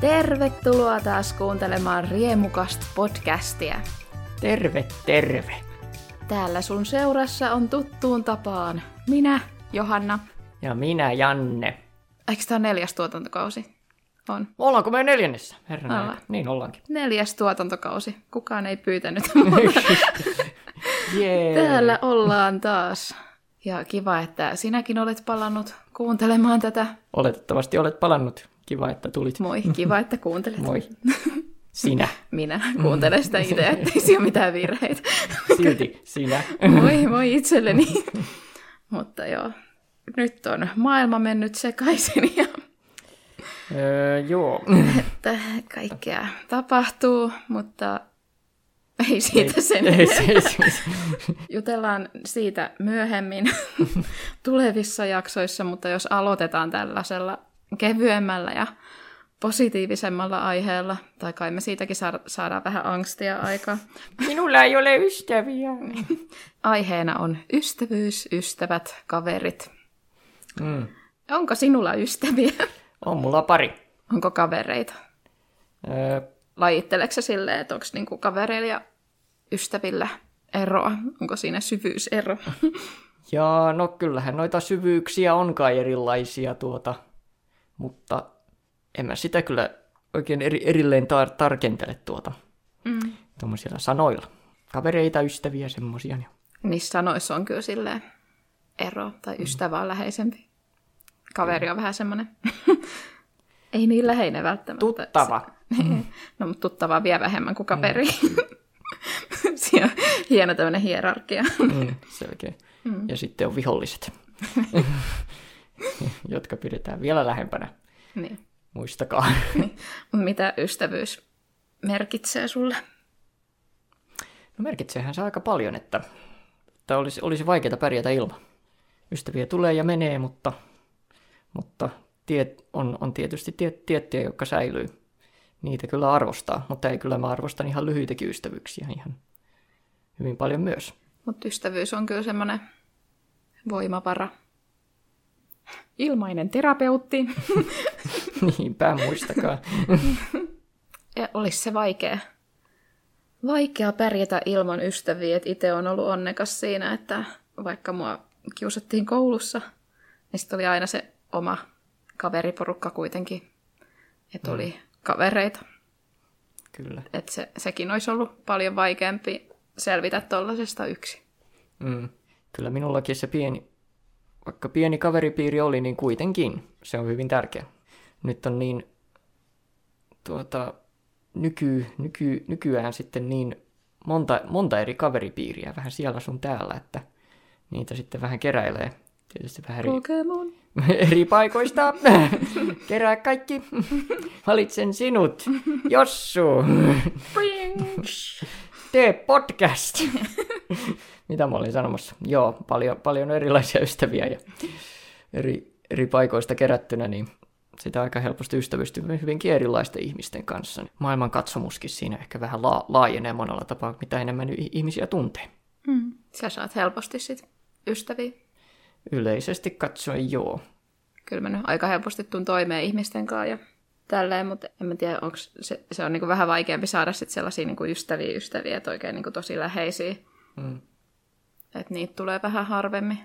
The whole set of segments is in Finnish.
Tervetuloa taas kuuntelemaan Riemukast podcastia. Terve, terve. Täällä sun seurassa on tuttuun tapaan minä, Johanna. Ja minä, Janne. Eikö tämä neljäs tuotantokausi? On. Ollaanko me neljännessä? Herran Ollaan. aika. Niin ollaankin. Neljäs tuotantokausi. Kukaan ei pyytänyt. Jee. Täällä ollaan taas. Ja kiva, että sinäkin olet palannut kuuntelemaan tätä. Oletettavasti olet palannut. Kiva, että tulit. Moi, kiva, että kuuntelet. Moi. Sinä. Minä kuuntelen sitä itse, ettei siinä ole mitään virheitä. Silti sinä. Moi, moi itselleni. Mutta joo, nyt on maailma mennyt sekaisin ja öö, joo. että kaikkea tapahtuu, mutta ei siitä sen Ei, enempää. se, se, se. Jutellaan siitä myöhemmin tulevissa jaksoissa, mutta jos aloitetaan tällaisella kevyemmällä ja positiivisemmalla aiheella, tai kai me siitäkin saada, saadaan vähän angstia aikaa. Minulla ei ole ystäviä. Aiheena on ystävyys, ystävät, kaverit. Mm. Onko sinulla ystäviä? On mulla pari. Onko kavereita? Öö, Lajitteleeko se silleen, että onko niinku kavereilla ja ystävillä eroa? Onko siinä syvyysero? ja no kyllähän noita syvyyksiä on kai erilaisia tuota, mutta en mä sitä kyllä oikein eri, erilleen tar- tarkentele tuota Mm. tuommoisilla sanoilla. Kavereita, ystäviä, semmosia. Niin. Niissä sanoissa on kyllä silleen ero, tai ystävä on läheisempi. Kaveri on vähän semmoinen. Ei niin läheinen välttämättä. Tuttava. No, mutta tuttava vie vähemmän kuin kaveri. Siinä on hieno tämmöinen hierarkia. Mm, selkeä. Mm. Ja sitten on viholliset, jotka pidetään vielä lähempänä. niin. Muistakaa. Mut Mitä ystävyys merkitsee sulle? No merkitseehän se aika paljon, että, että olisi, olisi vaikeaa pärjätä ilman. Ystäviä tulee ja menee, mutta, mutta tiet, on, on tietysti tiet, tiettyjä, jotka säilyy. Niitä kyllä arvostaa, mutta ei kyllä mä arvostan ihan lyhyitäkin ystävyyksiä ihan hyvin paljon myös. Mutta ystävyys on kyllä semmoinen voimavara. Ilmainen terapeutti. Niinpä, muistakaa. Ja olisi se vaikea. Vaikea pärjätä ilman ystäviä. Et itse on ollut onnekas siinä, että vaikka mua kiusattiin koulussa, niin sitten oli aina se oma kaveriporukka kuitenkin. Että oli kavereita. Kyllä. Että se, sekin olisi ollut paljon vaikeampi selvitä tuollaisesta yksi. Mm. Kyllä minullakin se pieni, vaikka pieni kaveripiiri oli, niin kuitenkin se on hyvin tärkeä. Nyt on niin tuota, nyky, nyky, nykyään sitten niin monta, monta eri kaveripiiriä vähän siellä sun täällä, että niitä sitten vähän keräilee. Tietysti vähän eri, Pokemon. eri paikoista. Kerää kaikki. Valitsen sinut. Jossu. Tee podcast. Mitä mä olin sanomassa? Joo, paljon, paljon erilaisia ystäviä ja eri, eri paikoista kerättynä, niin sitä aika helposti ystävystyy hyvinkin erilaisten ihmisten kanssa. Maailman katsomuskin siinä ehkä vähän la- laajenee monella tapaa, mitä enemmän ihmisiä tuntee. Mm. Sä saat helposti sit ystäviä. Yleisesti katsoen joo. Kyllä mä nyt aika helposti tuun toimeen ihmisten kanssa ja tälleen, mutta en mä tiedä, onko se, se on niinku vähän vaikeampi saada sit sellaisia niinku ystäviä ystäviä, että oikein niinku tosi läheisiä. Mm. Että niitä tulee vähän harvemmin.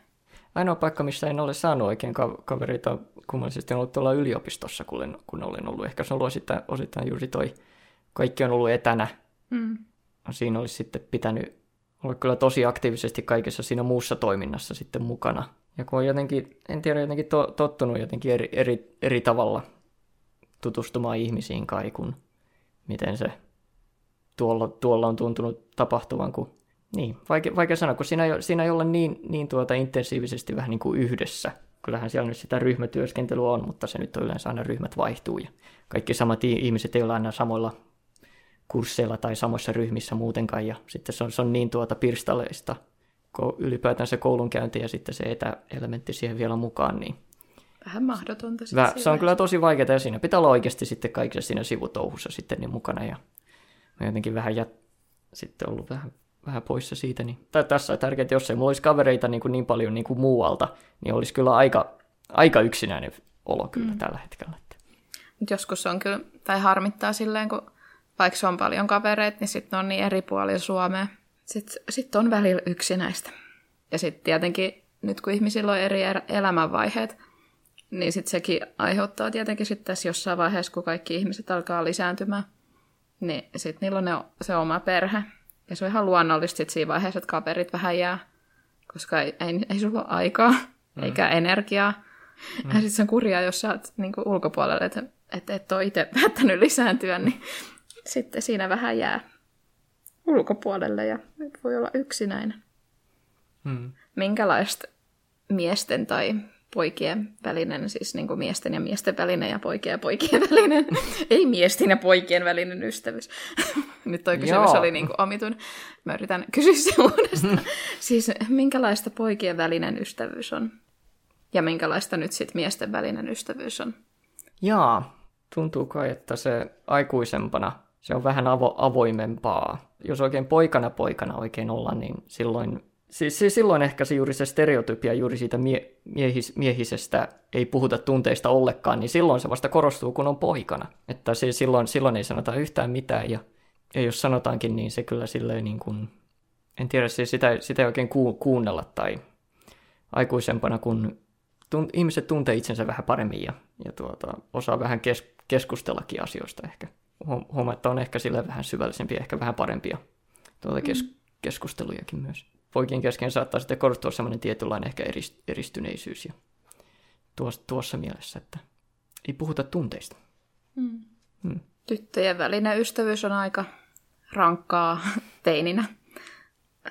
Ainoa paikka, missä en ole saanut oikein ka- kavereita kummallisesti on ollut tuolla yliopistossa, kun olen, kun olen ollut. Ehkä se on ollut osittain, osittain juuri toi, kaikki on ollut etänä. Mm. Siinä olisi sitten pitänyt olla kyllä tosi aktiivisesti kaikessa siinä muussa toiminnassa sitten mukana. Ja kun on jotenkin, en tiedä, jotenkin to, tottunut jotenkin eri, eri, eri tavalla tutustumaan ihmisiin kai, kun miten se tuolla, tuolla on tuntunut tapahtuvan, kun niin, vaikea, vaikea sanoa, kun siinä siinä ei ole niin, niin tuota intensiivisesti vähän niin kuin yhdessä. Kyllähän siellä nyt sitä ryhmätyöskentelyä on, mutta se nyt on yleensä aina ryhmät vaihtuu ja kaikki samat ihmiset ei ole aina samoilla kursseilla tai samoissa ryhmissä muutenkaan ja sitten se on, se on niin tuota pirstaleista ko- ylipäätään se koulunkäynti ja sitten se etäelementti siihen vielä mukaan, niin Vähän mahdotonta sit Vä, se on kyllä tosi vaikeaa ja siinä pitää olla oikeasti sitten kaikessa siinä sivutouhussa sitten niin mukana ja mä jotenkin vähän jät, sitten ollut vähän, vähän poissa siitä. Niin, tai tässä on tärkeää, että jos ei mulla olisi kavereita niin, kuin niin paljon niin kuin muualta, niin olisi kyllä aika, aika yksinäinen olo kyllä mm. tällä hetkellä. Mut joskus on kyllä, tai harmittaa silleen, kun vaikka se on paljon kavereita, niin sitten on niin eri puolilla Suomea. Sitten sit on välillä yksinäistä. Ja sitten tietenkin nyt kun ihmisillä on eri er- elämänvaiheet, niin sitten sekin aiheuttaa tietenkin sitten tässä jossain vaiheessa, kun kaikki ihmiset alkaa lisääntymään, niin sitten niillä on ne, se oma perhe. Ja se on ihan luonnollista sit siinä vaiheessa, että kaverit vähän jää, koska ei, ei, ei sulla ole aikaa mm. eikä energiaa. Mm. Ja sitten se on kurjaa, jos sä oot niin ulkopuolelle, että et, et ole itse päättänyt lisääntyä, niin sitten siinä vähän jää ulkopuolelle ja voi olla yksinäinen. Mm. Minkälaista miesten tai poikien välinen, siis niin kuin miesten ja miesten välinen ja poikien ja poikien välinen, ei miesten ja poikien välinen ystävyys. Nyt toi kysymys Joo. oli niin kuin omitun. Mä yritän kysyä se uudestaan. siis minkälaista poikien välinen ystävyys on? Ja minkälaista nyt sitten miesten välinen ystävyys on? Jaa, tuntuu kai, että se aikuisempana se on vähän avo- avoimempaa. Jos oikein poikana poikana oikein olla, niin silloin Siis, siis silloin ehkä se juuri se stereotypia juuri siitä mie- miehis- miehisestä ei puhuta tunteista ollenkaan, niin silloin se vasta korostuu, kun on poikana. Että siis silloin, silloin ei sanota yhtään mitään, ja, ja jos sanotaankin, niin se kyllä silleen niin kuin, en tiedä, siis sitä, sitä ei oikein ku- kuunnella tai aikuisempana, kun tunt, ihmiset tuntee itsensä vähän paremmin ja, ja tuota, osaa vähän kes- keskustellakin asioista ehkä. Huomaa, että on ehkä sille vähän syvällisempiä, ehkä vähän parempia tuota kes- mm. keskustelujakin myös poikien kesken saattaa sitten korostua semmoinen tietynlainen ehkä eristyneisyys ja tuossa, tuossa mielessä, että ei puhuta tunteista. Mm. Mm. Tyttöjen välinen ystävyys on aika rankkaa teininä.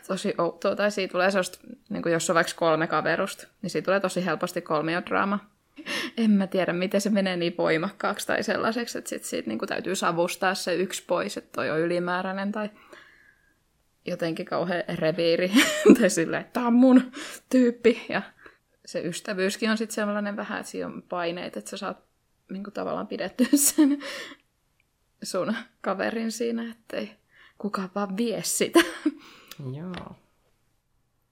Tosi outoa, tai siitä tulee sellaista, niin kuin jos on vaikka kolme kaverusta, niin siitä tulee tosi helposti kolmiodraama. En mä tiedä, miten se menee niin voimakkaaksi tai sellaiseksi, että sit siitä niin kuin täytyy savustaa se yksi pois, että toi on ylimääräinen tai jotenkin kauhean reviiri, tai silleen, että tämä on mun tyyppi, ja se ystävyyskin on sitten sellainen vähän, että siinä on paineet, että sä saat niin kuin, tavallaan pidettyä sen sun kaverin siinä, ettei kukaan vaan vie sitä. Joo.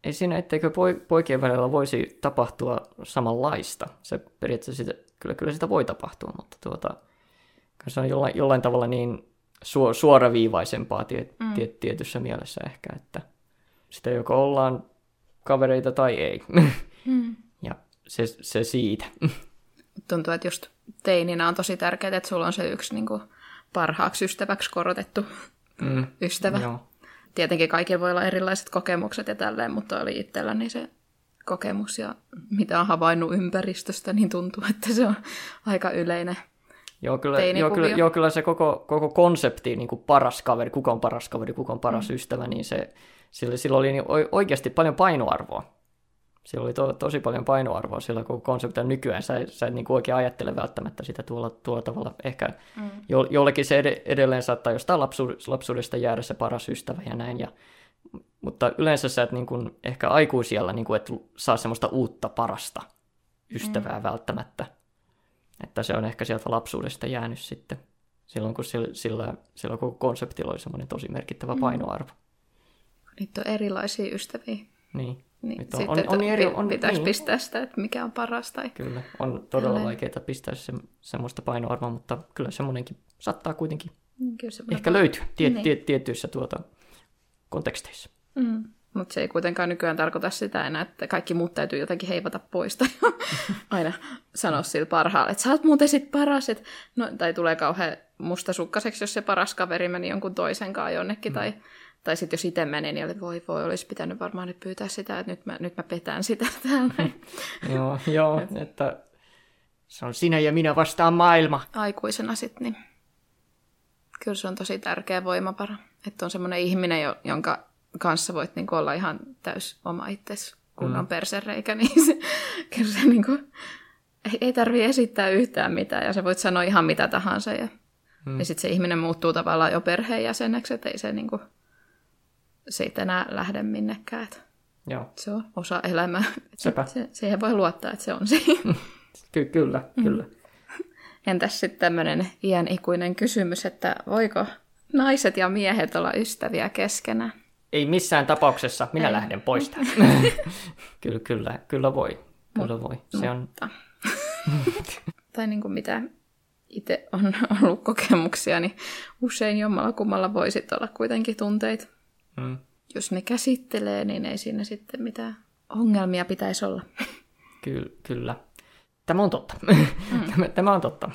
Ei siinä, etteikö poikien välillä voisi tapahtua samanlaista. Se periaatteessa sitä, kyllä, kyllä sitä voi tapahtua, mutta tuota, se on jollain, jollain tavalla niin su- suoraviivaisempaa tiet- mm. tiet- tietyssä mielessä ehkä, että sitä joko ollaan kavereita tai ei. Mm. ja se, se siitä. Tuntuu, että just teininä on tosi tärkeää, että sulla on se yksi niin kuin, parhaaksi ystäväksi korotettu mm. ystävä. Joo. Tietenkin kaikilla voi olla erilaiset kokemukset ja tälleen, mutta oli itselläni se kokemus ja mitä on havainnut ympäristöstä, niin tuntuu, että se on aika yleinen Joo, kyllä, joo, kyllä, joo, kyllä se koko, koko konsepti, niin kuin paras kaveri, kuka on paras kaveri, kuka on paras mm. ystävä, niin se, sillä, sillä oli niin oikeasti paljon painoarvoa. Sillä oli to, tosi paljon painoarvoa sillä koko konseptilla. Nykyään sä, sä et niin kuin oikein ajattele välttämättä sitä tuolla, tuolla tavalla. Ehkä mm. jo, jollekin se ed- edelleen saattaa jostain lapsu, lapsuudesta jäädä se paras ystävä ja näin. Ja, mutta yleensä sä et niin kuin, ehkä aikuisiellä niin kuin, et saa semmoista uutta parasta ystävää mm. välttämättä. Että se on ehkä sieltä lapsuudesta jäänyt sitten, silloin kun sillä, sillä, sillä koko konseptilla oli semmoinen tosi merkittävä mm. painoarvo. Niitä on erilaisia ystäviä. Niin. Niin, Nyt on, on, on eri, on, pitäisi niin. pistää sitä, että mikä on paras. Tai... Kyllä, on todella vaikeaa pistää se, semmoista painoarvoa, mutta kyllä semmoinenkin saattaa kuitenkin mm, kyllä ehkä löytyä tie, niin. tie, tietyissä tuota, konteksteissa. Mm. Mutta se ei kuitenkaan nykyään tarkoita sitä enää, että kaikki muut täytyy jotenkin heivata pois tai aina sanoa sillä parhaalle, että sä oot muuten sit paras, et... no, tai tulee kauhean mustasukkaseksi, jos se paras kaveri meni jonkun toisen kanssa jonnekin, mm. tai, tai sitten jos itse meni, niin oli, voi voi, olisi pitänyt varmaan nyt pyytää sitä, että nyt mä, nyt mä petän sitä täällä. joo, joo, että se on sinä ja minä vastaan maailma. Aikuisena sitten, niin kyllä se on tosi tärkeä voimapara, että on semmoinen ihminen, jonka kanssa voit niin kuin olla ihan täys oma itsesi kunnon mm. persereikä, niin se, kyllä se niin kuin, ei, ei tarvitse esittää yhtään mitään ja sä voit sanoa ihan mitä tahansa ja, mm. ja sitten se ihminen muuttuu tavallaan jo perheenjäseneksi, että ei se niin kuin, siitä enää lähde minnekään. Että Joo. Se on osa elämää. Sepä. Se, siihen voi luottaa, että se on siinä. Ky- kyllä, mm. kyllä. Entäs sitten tämmöinen iän ikuinen kysymys, että voiko naiset ja miehet olla ystäviä keskenään? Ei missään tapauksessa, minä ei. lähden pois kyllä, kyllä, kyllä voi. Kyllä Mut, voi. Se on... tai niin kuin mitä itse on ollut kokemuksia, niin usein jommalla kummalla voi sitten olla kuitenkin tunteita. Mm. Jos ne käsittelee, niin ei siinä sitten mitään ongelmia pitäisi olla. Ky- kyllä. Tämä on totta. Mm. Tämä on totta.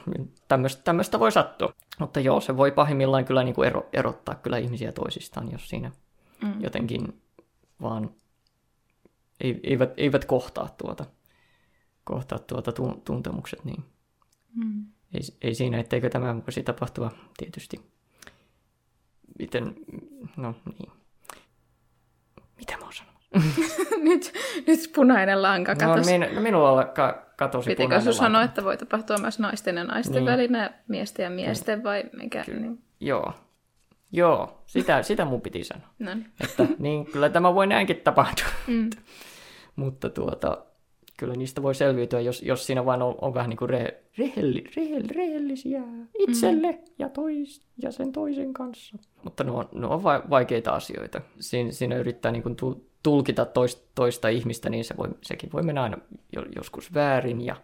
Tämmöistä, tämmöistä voi sattua. Mutta joo, se voi pahimmillaan kyllä niin kuin ero, erottaa kyllä ihmisiä toisistaan, jos siinä mm. jotenkin vaan eivät, eivät kohtaa tuota, kohtaa tuota tuntemukset, niin mm. ei, ei siinä, etteikö tämä voisi tapahtua tietysti. Miten, no niin. Mitä mä oon nyt, nyt punainen lanka katosi. No, min, minulla ka, katosi Pitikö punainen lanka. sanoa, että voi tapahtua myös naisten ja naisten niin. välillä, miesten ja miesten vai mikä? Ky- niin. Joo. Joo, sitä, sitä mun piti sanoa. Että niin, kyllä tämä voi näinkin tapahtua. Mm. Mutta tuota, kyllä niistä voi selviytyä, jos, jos siinä vain on, on vähän niin kuin re, rehelli, rehell, rehellisiä itselle mm. ja, tois, ja sen toisen kanssa. Mutta ne on, ne on vaikeita asioita. Siin, siinä yrittää niin kuin tulkita toista, toista ihmistä, niin se voi, sekin voi mennä aina joskus väärin. Ja,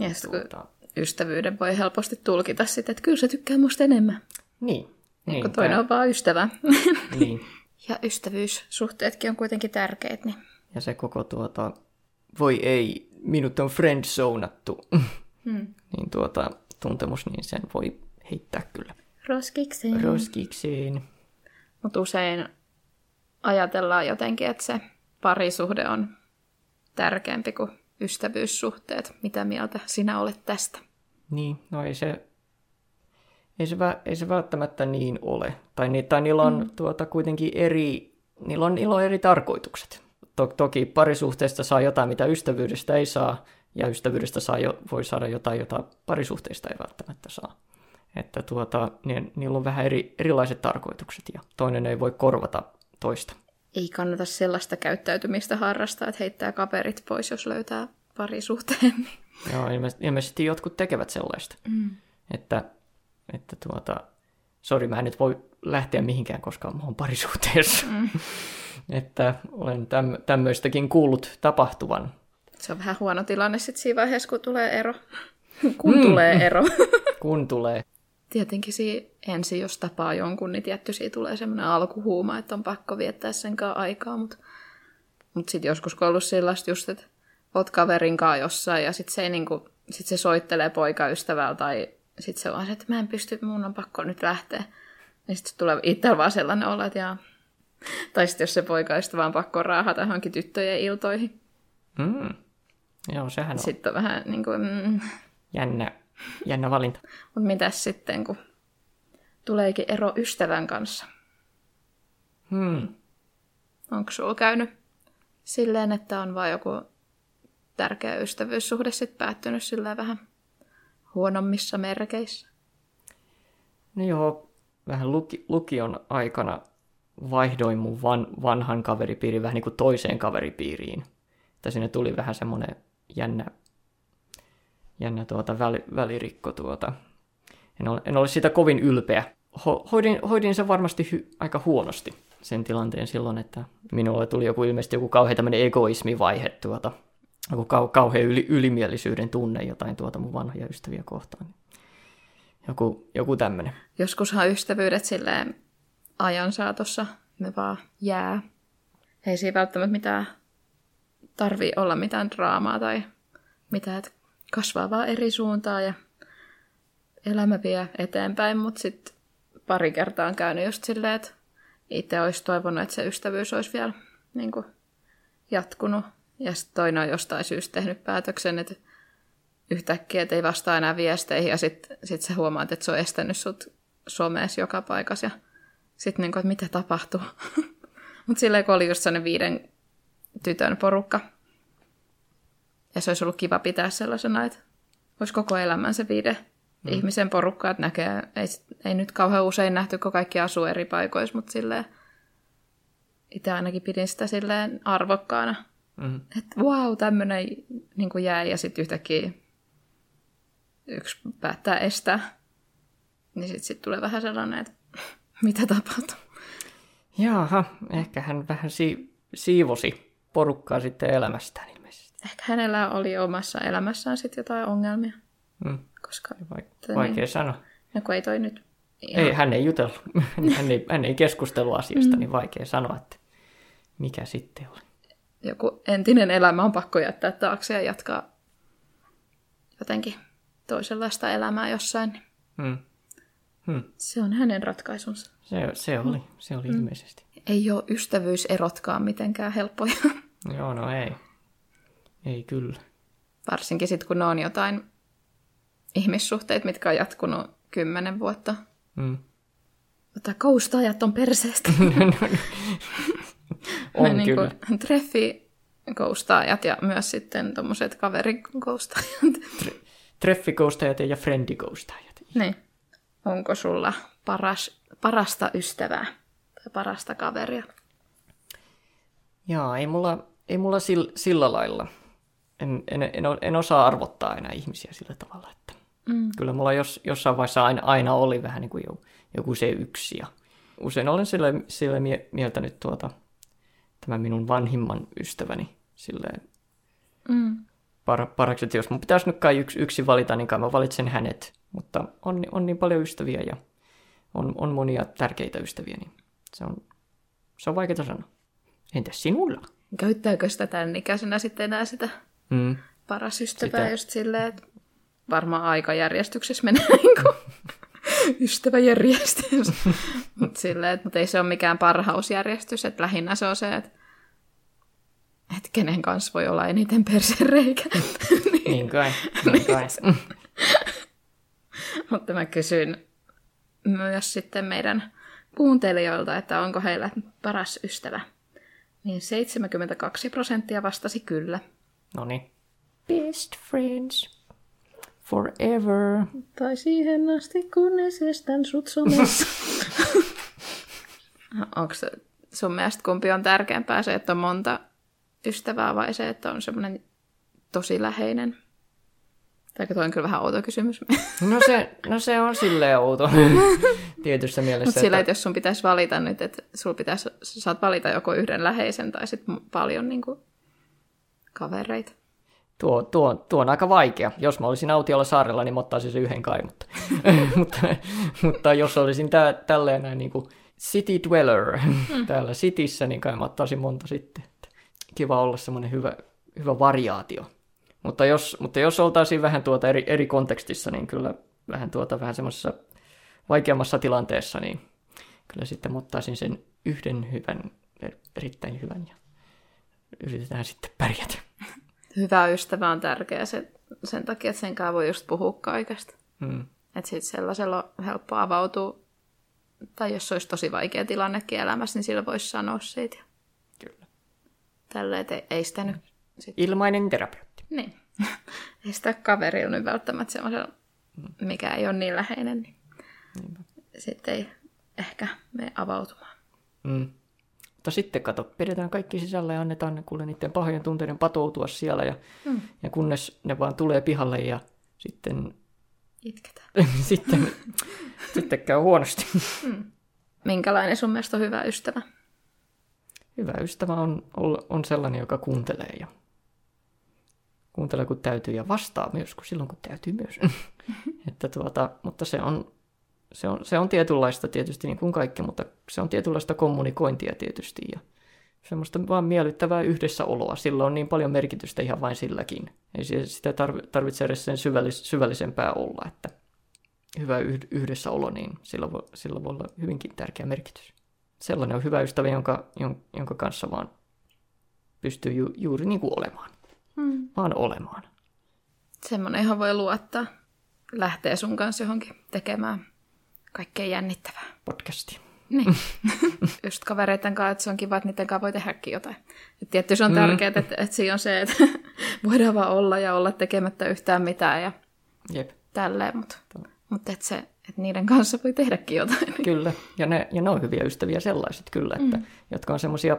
ja tuota... ystävyyden voi helposti tulkita sitten, että kyllä se tykkää musta enemmän. Niin. Niin kun toinen on vaan ystävä. Niin. ja ystävyyssuhteetkin on kuitenkin tärkeät. Niin... Ja se koko tuota, voi ei, minut on friendzonattu, hmm. niin tuota, tuntemus, niin sen voi heittää kyllä. Roskikseen. Roskikseen. Mutta usein ajatellaan jotenkin, että se parisuhde on tärkeämpi kuin ystävyyssuhteet. Mitä mieltä sinä olet tästä? Niin, no ei se, ei se, ei se välttämättä niin ole. Tai, ni, tai niillä on mm. tuota, kuitenkin eri, niillä on, niillä on eri tarkoitukset. To, toki parisuhteesta saa jotain, mitä ystävyydestä ei saa, ja ystävyydestä saa jo, voi saada jotain, jota parisuhteista ei välttämättä saa. Että tuota, niin, niillä on vähän eri, erilaiset tarkoitukset, ja toinen ei voi korvata toista. Ei kannata sellaista käyttäytymistä harrastaa, että heittää kaverit pois, jos löytää parisuhteen. Joo, ilmeisesti jotkut tekevät sellaista. Mm. Että, että tuota, sori, mä en nyt voi lähteä mihinkään, koska mä oon parisuhteessa. Mm. että olen täm, tämmöistäkin kuullut tapahtuvan. Se on vähän huono tilanne sitten siinä vaiheessa, kun tulee ero. kun mm. tulee ero. kun tulee tietenkin si- ensin, jos tapaa jonkun, niin tietty siitä tulee semmoinen alkuhuuma, että on pakko viettää sen kanssa aikaa, mutta mut sitten joskus kun on ollut sellaista just, että oot kaverin kanssa jossain ja sitten se, niinku, sit se soittelee poikaystävällä tai sitten se vaan se, että mä en pysty, mun on pakko nyt lähteä. Niin sitten tulee itsellä vaan sellainen olo, että jaa. Tai sitten jos se poikaystävä on pakko raahata johonkin tyttöjen iltoihin. Mm. Joo, sehän on. Sitten on vähän niin kuin, mm. Jännä Jännä valinta. Mutta mitäs sitten, kun tuleekin ero ystävän kanssa? Hmm. Onko sulla käynyt silleen, että on vain joku tärkeä ystävyyssuhde sitten päättynyt sillä vähän huonommissa merkeissä? No joo, vähän luki, lukion aikana vaihdoin mun van, vanhan kaveripiirin vähän niin kuin toiseen kaveripiiriin. Että sinne tuli vähän semmoinen jännä jännä tuota väli, välirikko tuota. En ole, en ole siitä kovin ylpeä. Ho, hoidin, hoidin sen varmasti hy, aika huonosti sen tilanteen silloin, että minulle tuli joku ilmeisesti joku kauhean tämmöinen egoismivaihe tuota, joku kau, kauhean yli, ylimielisyyden tunne jotain tuota mun vanhoja ystäviä kohtaan. Joku, joku tämmöinen. Joskushan ystävyydet silleen ajan saatossa ne vaan jää. Ei siinä välttämättä mitään tarvii olla mitään draamaa tai mitään, että kasvaa vaan eri suuntaan ja elämä vie eteenpäin, mutta sitten pari kertaa on käynyt just silleen, että itse olisi toivonut, että se ystävyys olisi vielä niin kuin, jatkunut. Ja sitten toinen on jostain syystä tehnyt päätöksen, että yhtäkkiä että ei vastaa enää viesteihin ja sitten sit sä huomaat, että se on estänyt sut someessa joka paikassa ja sitten niin kuin, että mitä tapahtuu. Mutta silleen kun oli just sellainen viiden tytön porukka, ja se olisi ollut kiva pitää sellaisena, että olisi koko elämän se viide mm. ihmisen porukka, että näkee, ei, ei nyt kauhean usein nähty, kun kaikki asuu eri paikoissa, mutta silleen, itse ainakin pidin sitä silleen arvokkaana. Mm. Että wow, tämmöinen niin jäi ja sitten yhtäkkiä yksi päättää estää. Niin sitten sit tulee vähän sellainen, että mitä tapahtuu. Jaha, ehkä hän vähän si- siivosi porukkaa sitten elämästään ehkä hänellä oli omassa elämässään sitten jotain ongelmia. Mm. Koska, Vaik- vaikea niin. sanoa. No kun ei toi nyt ihan... Ei, hän ei jutellut. hän, ei, hän ei keskustellut asiasta, mm. niin vaikea sanoa, että mikä sitten oli. Joku entinen elämä on pakko jättää taakse ja jatkaa jotenkin toisenlaista elämää jossain. Hmm. Hmm. Se on hänen ratkaisunsa. Se, se oli, se oli hmm. ilmeisesti. Ei ole ystävyyserotkaan mitenkään helppoja. Joo, no ei. Ei kyllä. Varsinkin sitten, kun ne on jotain ihmissuhteet, mitkä on jatkunut kymmenen vuotta. Mm. Mutta koustaajat on perseestä. on niin kyllä. Niin treffi koustaajat ja myös sitten tuommoiset kaverikoustaajat. Tre- treffikoustajat ja friendikoustajat. Niin. Onko sulla paras, parasta ystävää tai parasta kaveria? Joo, ei mulla, ei mulla sillä, sillä lailla. En, en, en, en osaa arvottaa enää ihmisiä sillä tavalla, että mm. kyllä mulla jos, jossain vaiheessa aina, aina oli vähän niin kuin joku, joku se yksi. Ja usein olen sille, sille mie, mieltänyt tuota, tämän minun vanhimman ystäväni silleen mm. par, paraksi, että jos mun pitäisi nyt kai yksi, yksi valita, niin kai mä valitsen hänet. Mutta on, on niin paljon ystäviä ja on, on monia tärkeitä ystäviä, niin se on, se on vaikeaa sanoa. Entäs sinulla? Käyttääkö sitä tämän ikäisenä sitten enää sitä mm. paras ystävää sitä... just silleen, että varmaan aikajärjestyksessä menee niin kuin ystäväjärjestys. mutta silleen, että mut ei se ole mikään parhausjärjestys, että lähinnä se on se, että että kenen kanssa voi olla eniten persereikä. niin. niin kai, niin kai. Mutta mä kysyn myös sitten meidän kuuntelijoilta, että onko heillä paras ystävä. Niin 72 prosenttia vastasi kyllä. No niin. Best friends forever. Tai siihen asti, kunnes estän sut somessa. onko sun mielestä kumpi on tärkeämpää se, että on monta ystävää vai se, että on semmoinen tosi läheinen? Tai tuo on kyllä vähän outo kysymys. No se, no se on silleen outo tietyssä mielessä. Mutta sillä, että jos sun pitäisi valita nyt, että sul pitäisi, saat valita joko yhden läheisen tai sitten paljon niin kuin, kavereita. Tuo, tuo, tuo on aika vaikea. Jos mä olisin autiolla saarella, niin mä ottaisin sen yhden kai. Mutta, mutta, mutta jos olisin tää, tälleen näin niin kuin city dweller hmm. täällä cityssä, niin kai mä ottaisin monta sitten kiva olla semmoinen hyvä, hyvä variaatio. Mutta jos, mutta jos oltaisiin vähän tuota eri, eri kontekstissa, niin kyllä vähän tuota vähän semmoisessa vaikeammassa tilanteessa, niin kyllä sitten ottaisin sen yhden hyvän, erittäin hyvän ja yritetään sitten pärjätä. Hyvä ystävä on tärkeä se, sen takia, että sen kanssa voi just puhua kaikesta. Mm. Että sitten sellaisella on helppo avautua, tai jos olisi tosi vaikea tilannekin elämässä, niin sillä voisi sanoa siitä. Tällä että ei sitä nyt... Sit... Ilmainen terapeutti. Niin. ei sitä kaverilla nyt välttämättä semmoisella, mikä ei ole niin läheinen, niin Niinpä. sitten ei ehkä mene avautumaan. Mm. Mutta sitten kato, pidetään kaikki sisällä ja annetaan kuule niiden pahojen tunteiden patoutua siellä ja, mm. ja kunnes ne vaan tulee pihalle ja sitten... Itketään. sitten, sitten käy huonosti. Mm. Minkälainen sun mielestä on hyvä ystävä? hyvä ystävä on, on sellainen, joka kuuntelee ja kuuntelee kun täytyy ja vastaa myös, kun silloin kun täytyy myös. että tuota, mutta se on, se, on, se on tietynlaista tietysti niin kuin kaikki, mutta se on tietynlaista kommunikointia tietysti ja semmoista vaan miellyttävää yhdessäoloa. Sillä on niin paljon merkitystä ihan vain silläkin. Ei sitä tarvitse edes sen syvällis, syvällisempää olla, että hyvä yhdessäolo, niin sillä voi, sillä voi olla hyvinkin tärkeä merkitys sellainen on hyvä ystävä, jonka, jonka kanssa vaan pystyy ju, juuri niin kuin olemaan. Hmm. Vaan olemaan. Semmoinen, johon voi luottaa. Lähtee sun kanssa johonkin tekemään kaikkea jännittävää. Podcasti. Niin. Just kavereiden kanssa, että se on kiva, että niiden kanssa voi tehdäkin jotain. Et tietysti se on mm. tärkeää, että, että siinä on se, että voidaan vaan olla ja olla tekemättä yhtään mitään ja Jep. tälleen, mutta, mutta että se että niiden kanssa voi tehdäkin jotain. Kyllä, ja ne, ja ne on hyviä ystäviä sellaiset kyllä, että, mm. jotka on semmoisia,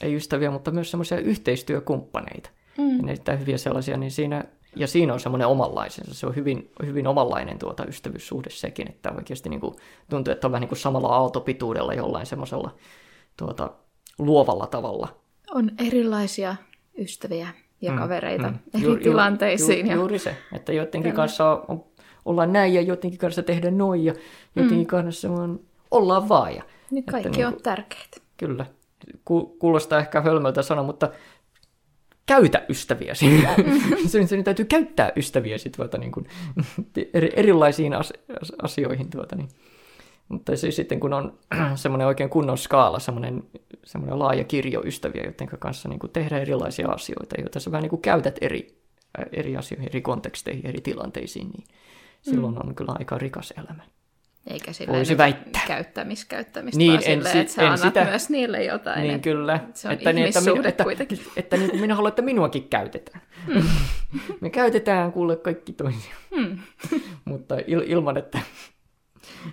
ei ystäviä, mutta myös semmoisia yhteistyökumppaneita. Mm. Ja ne hyviä sellaisia, niin siinä, ja siinä on semmoinen omanlaisensa. Se on hyvin, hyvin omanlainen tuota ystävyyssuhde sekin, että oikeasti niin kuin, tuntuu, että on vähän niin kuin samalla aaltopituudella jollain semmoisella tuota, luovalla tavalla. On erilaisia ystäviä ja mm, kavereita mm. eri Juuri, tilanteisiin. Ju, ju, juuri se, että joidenkin kanssa on, olla näin ja jotenkin kanssa tehdä noin ja jotenkin mm. kanssa vaan ollaan vaan. Ja, Niin kaikki niin on kuin- tärkeitä. Kyllä. Ku- Kuulostaa ehkä hölmöltä sanoa, mutta käytä ystäviäsi. Sinun sinun täytyy käyttää ystäviäsi tuota, niin kuin, eri, erilaisiin as, as, asioihin. Tuota, niin. Mutta siis sitten kun on semmoinen oikein kunnon skaala, semmoinen, semmoinen laaja kirjo ystäviä, joiden kanssa niin kuin tehdä erilaisia asioita, joita sä vähän niin kuin käytät eri, eri asioihin, eri konteksteihin, eri tilanteisiin, niin silloin on kyllä aika rikas elämä. Eikä Voisi nyt väittää. käyttämis, käyttämistä, Niin, vaan en silleen, että sä en annat sitä- myös niille jotain. Niin että kyllä. Se on että, niin, että, ihmissuhde että, kuitenkin. että niin kuin minä haluan, että minuakin käytetään. Me käytetään kuule kaikki toisia. Hmm. Mutta il, ilman, että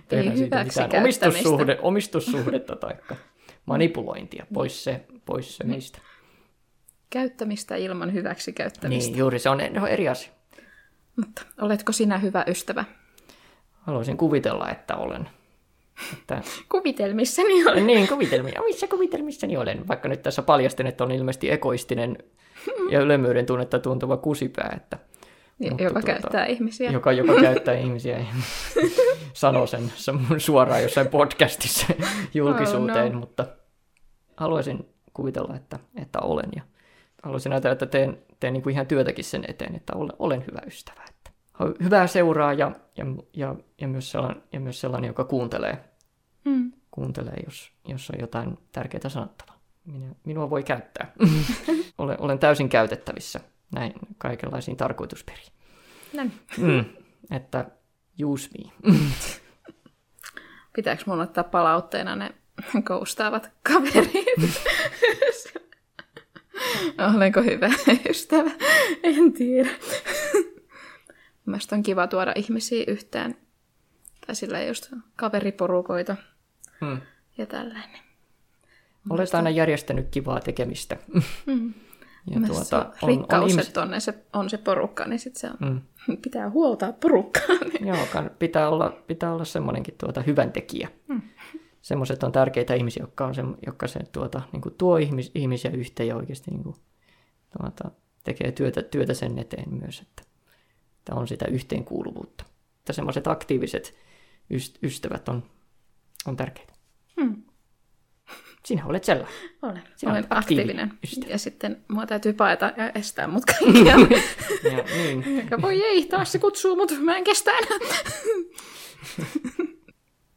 tehdään siitä hyväksi mitään omistussuhde, omistussuhdetta tai manipulointia. Pois se, pois se meistä. Käyttämistä ilman hyväksi käyttämistä. Niin, juuri se on, on eri asia. Mutta oletko sinä hyvä ystävä? Haluaisin kuvitella, että olen. Että, Kuvitelmissani olen. niin, kuvitelmia. Missä kuvitelmissani olen? Vaikka nyt tässä paljastin, että on ilmeisesti egoistinen ja ylemmyyden tunnetta tuntuva kusipää, että Mutta joka tuota, käyttää ihmisiä. joka, joka käyttää ihmisiä sen sen suoraan jossain podcastissa julkisuuteen, Oh, no. mutta haluaisin kuvitella, että, että olen ja haluaisin ajatella, että teen, teen niin kuin ihan työtäkin sen eteen, että olen, olen hyvä ystävä. Että hyvää seuraa ja, ja, ja, ja, myös sellainen, ja myös sellainen, joka kuuntelee, Mm. kuuntelee jos, jos on jotain tärkeää sanottavaa. Minä, minua voi käyttää. olen, olen täysin käytettävissä näin kaikenlaisiin tarkoitusperiin. Niin. Mm, että use me. pitääkö mun ottaa palautteena ne koustaavat kaverit? Olenko hyvä ystävä? En tiedä. Mielestäni on kiva tuoda ihmisiä yhteen. Tai sillä just kaveriporukoita Mm. ja tällainen. Olet aina järjestänyt kivaa tekemistä. Mm. Ja Myös tuota, on, on rikkaus, ihmiset, että on se, on se porukka, niin sit se on, mm, pitää huoltaa porukkaa. joo, kan- pitää olla, pitää olla semmoinenkin tuota, hyvän tekijä. Mm. Semmoiset on tärkeitä ihmisiä, jotka, on se, jotka se, tuota, niin kuin tuo ihmis, ihmisiä yhteen ja oikeasti niin kuin, tuota, tekee työtä, työtä sen eteen myös, että, että on sitä yhteenkuuluvuutta. Että semmoiset aktiiviset yst- ystävät on, on tärkeitä. Hmm. Sinä olet sellainen. Olen, Sinä olen olet aktiivinen aktiivinen. ystävä. Ja sitten mua täytyy paeta ja estää mut kaikkia. Ja, niin. Eikä voi ei, taas se kutsuu mut, mä en kestä enää.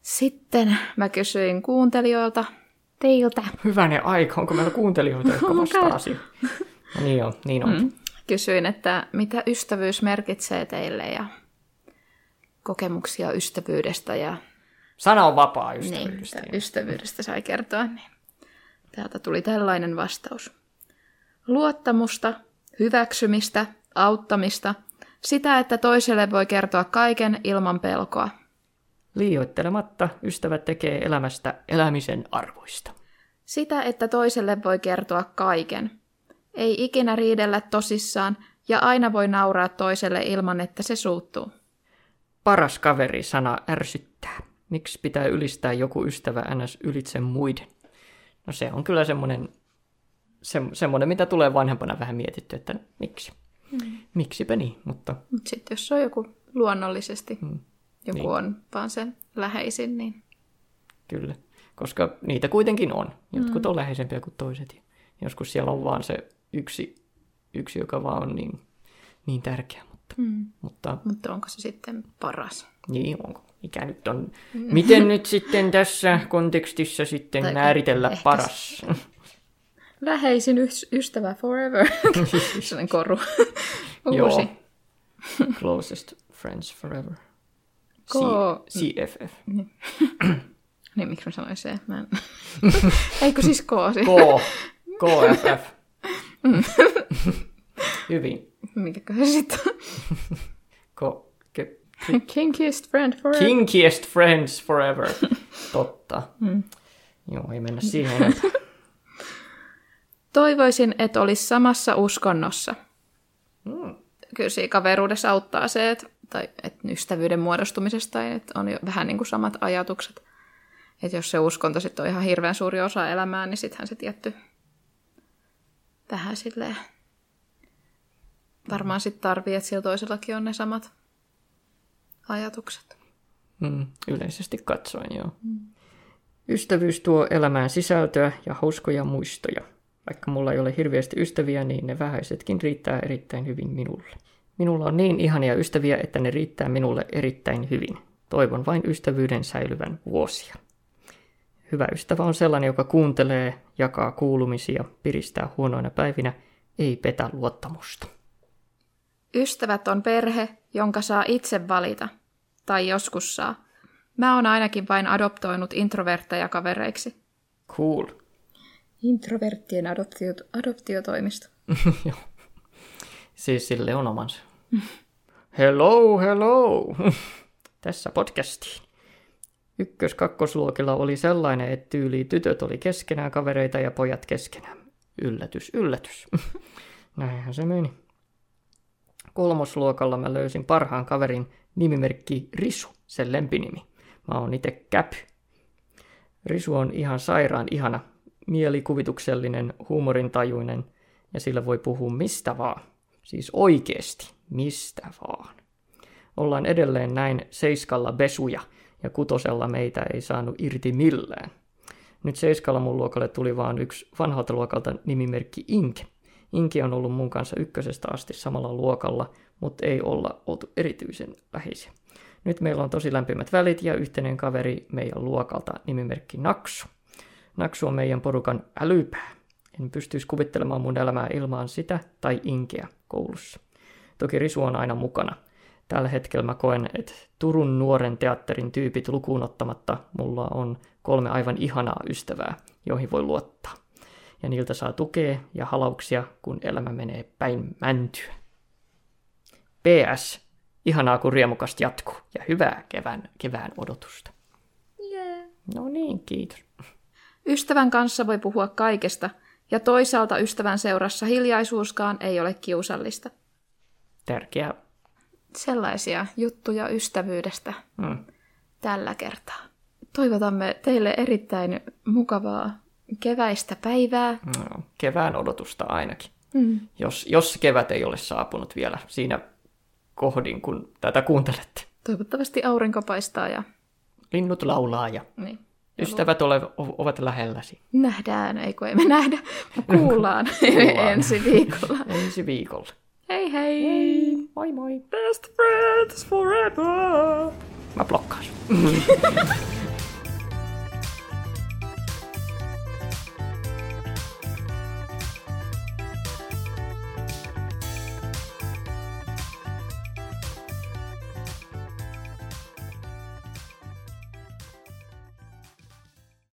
Sitten mä kysyin kuuntelijoilta, teiltä, Hyvänen aika, onko meillä kuuntelijoita, jotka vastaa asiaan? No niin on, niin on. Mm. Kysyin, että mitä ystävyys merkitsee teille ja kokemuksia ystävyydestä ja Sana on vapaa niin, ystävyydestä. mitä ystävyydestä sai kertoa. Niin täältä tuli tällainen vastaus. Luottamusta, hyväksymistä, auttamista, sitä, että toiselle voi kertoa kaiken ilman pelkoa. Liioittelematta ystävät tekee elämästä elämisen arvoista. Sitä, että toiselle voi kertoa kaiken. Ei ikinä riidellä tosissaan ja aina voi nauraa toiselle ilman, että se suuttuu. Paras kaveri sana ärsyttää. Miksi pitää ylistää joku ystävä ns. ylitse muiden? No se on kyllä semmoinen, se, semmoinen mitä tulee vanhempana vähän mietitty, että miksi? Mm. Miksipä niin, mutta sitten jos on joku luonnollisesti, Mm. joku Niin. on vaan sen läheisin, niin kyllä. Koska niitä kuitenkin on. Jotkut on läheisempiä kuin toiset. Joskus siellä on vaan se yksi, yksi joka vaan on niin, niin tärkeä. Mutta, mm. mutta mutta onko se sitten paras? niin onko? Mikä nyt on? Miten nyt sitten tässä kontekstissa sitten Tai määritellä paras? Läheisin ys- ystävä forever. Sellainen koru. Joo. Closest friends forever. Ko- C- CFF. Niin, miksi mä sanoin se? Mä en... Eikö siis koosi? K. KFF. Hyvin. Mikäköhän sitten? Ko- ke- Kinkiest friend forever. Kinkiest friends forever. Totta. Joo, ei mennä siihen enempää. Toivoisin, että olisi samassa uskonnossa. Mm. Kyllä siinä kaveruudessa auttaa se, että, tai että ystävyyden muodostumisesta, että on jo vähän niin kuin samat ajatukset. Että jos se uskonto sitten on ihan hirveän suuri osa elämää, niin sittenhän se tietty vähän silleen varmaan sitten tarvii, että sillä toisellakin on ne samat ajatukset. Mm, yleisesti katsoen, joo. Mm. Ystävyys tuo elämään sisältöä ja hauskoja muistoja. Vaikka mulla ei ole hirveästi ystäviä, niin ne vähäisetkin riittää erittäin hyvin minulle. Minulla on niin ihania ystäviä, että ne riittää minulle erittäin hyvin. Toivon vain ystävyyden säilyvän vuosia. Hyvä ystävä on sellainen, joka kuuntelee, jakaa kuulumisia, piristää huonoina päivinä, ei petä luottamusta. Ystävät on perhe, jonka saa itse valita. Tai joskus saa. Mä oon ainakin vain adoptoinut introvertteja kavereiksi. Cool. Introverttien adoptio, adoptiotoimisto. Joo. siis sille on omansa. hello, hello! Tässä podcastiin. Ykkös-kakkosluokilla oli sellainen, että tyyli tytöt oli keskenään kavereita ja pojat keskenään. Yllätys, yllätys. Näinhän se meni. Kolmosluokalla mä löysin parhaan kaverin nimimerkki Risu, sen lempinimi. Mä oon itse Käpy. Risu on ihan sairaan ihana, mielikuvituksellinen, huumorintajuinen ja sillä voi puhua mistä vaan. Siis oikeesti, mistä vaan. Ollaan edelleen näin seiskalla besuja ja kutosella meitä ei saanut irti millään. Nyt seiskalla mun luokalle tuli vaan yksi vanhalta luokalta nimimerkki Inke. Inke on ollut mun kanssa ykkösestä asti samalla luokalla, mutta ei olla oltu erityisen läheisiä. Nyt meillä on tosi lämpimät välit ja yhteinen kaveri meidän luokalta nimimerkki Naksu. Naksu on meidän porukan älypää. En pystyisi kuvittelemaan mun elämää ilman sitä tai inkeä koulussa. Toki Risu on aina mukana. Tällä hetkellä mä koen, että Turun nuoren teatterin tyypit lukuun ottamatta mulla on kolme aivan ihanaa ystävää, joihin voi luottaa. Ja niiltä saa tukea ja halauksia, kun elämä menee päin mäntyä. PS. Ihanaa, kun riemukasta jatkuu. Ja hyvää kevään, kevään odotusta. Yeah. No niin, kiitos. Ystävän kanssa voi puhua kaikesta, ja toisaalta ystävän seurassa hiljaisuuskaan ei ole kiusallista. Tärkeä. Sellaisia juttuja ystävyydestä Mm. tällä kertaa. Toivotamme teille erittäin mukavaa keväistä päivää. No, kevään odotusta ainakin. Mm. Jos, jos kevät ei ole saapunut vielä siinä kohdin, kun tätä kuuntelette. Toivottavasti aurinko paistaa ja Linnut laulaa ja niin. ystävät ole, ovat lähelläsi. nähdään, ei kun emme nähdä, mutta kuullaan, Kuullaan. ensi viikolla. Ensi viikolla. Hei hei! Moi moi. Best friends forever! Mä blokkaan sun.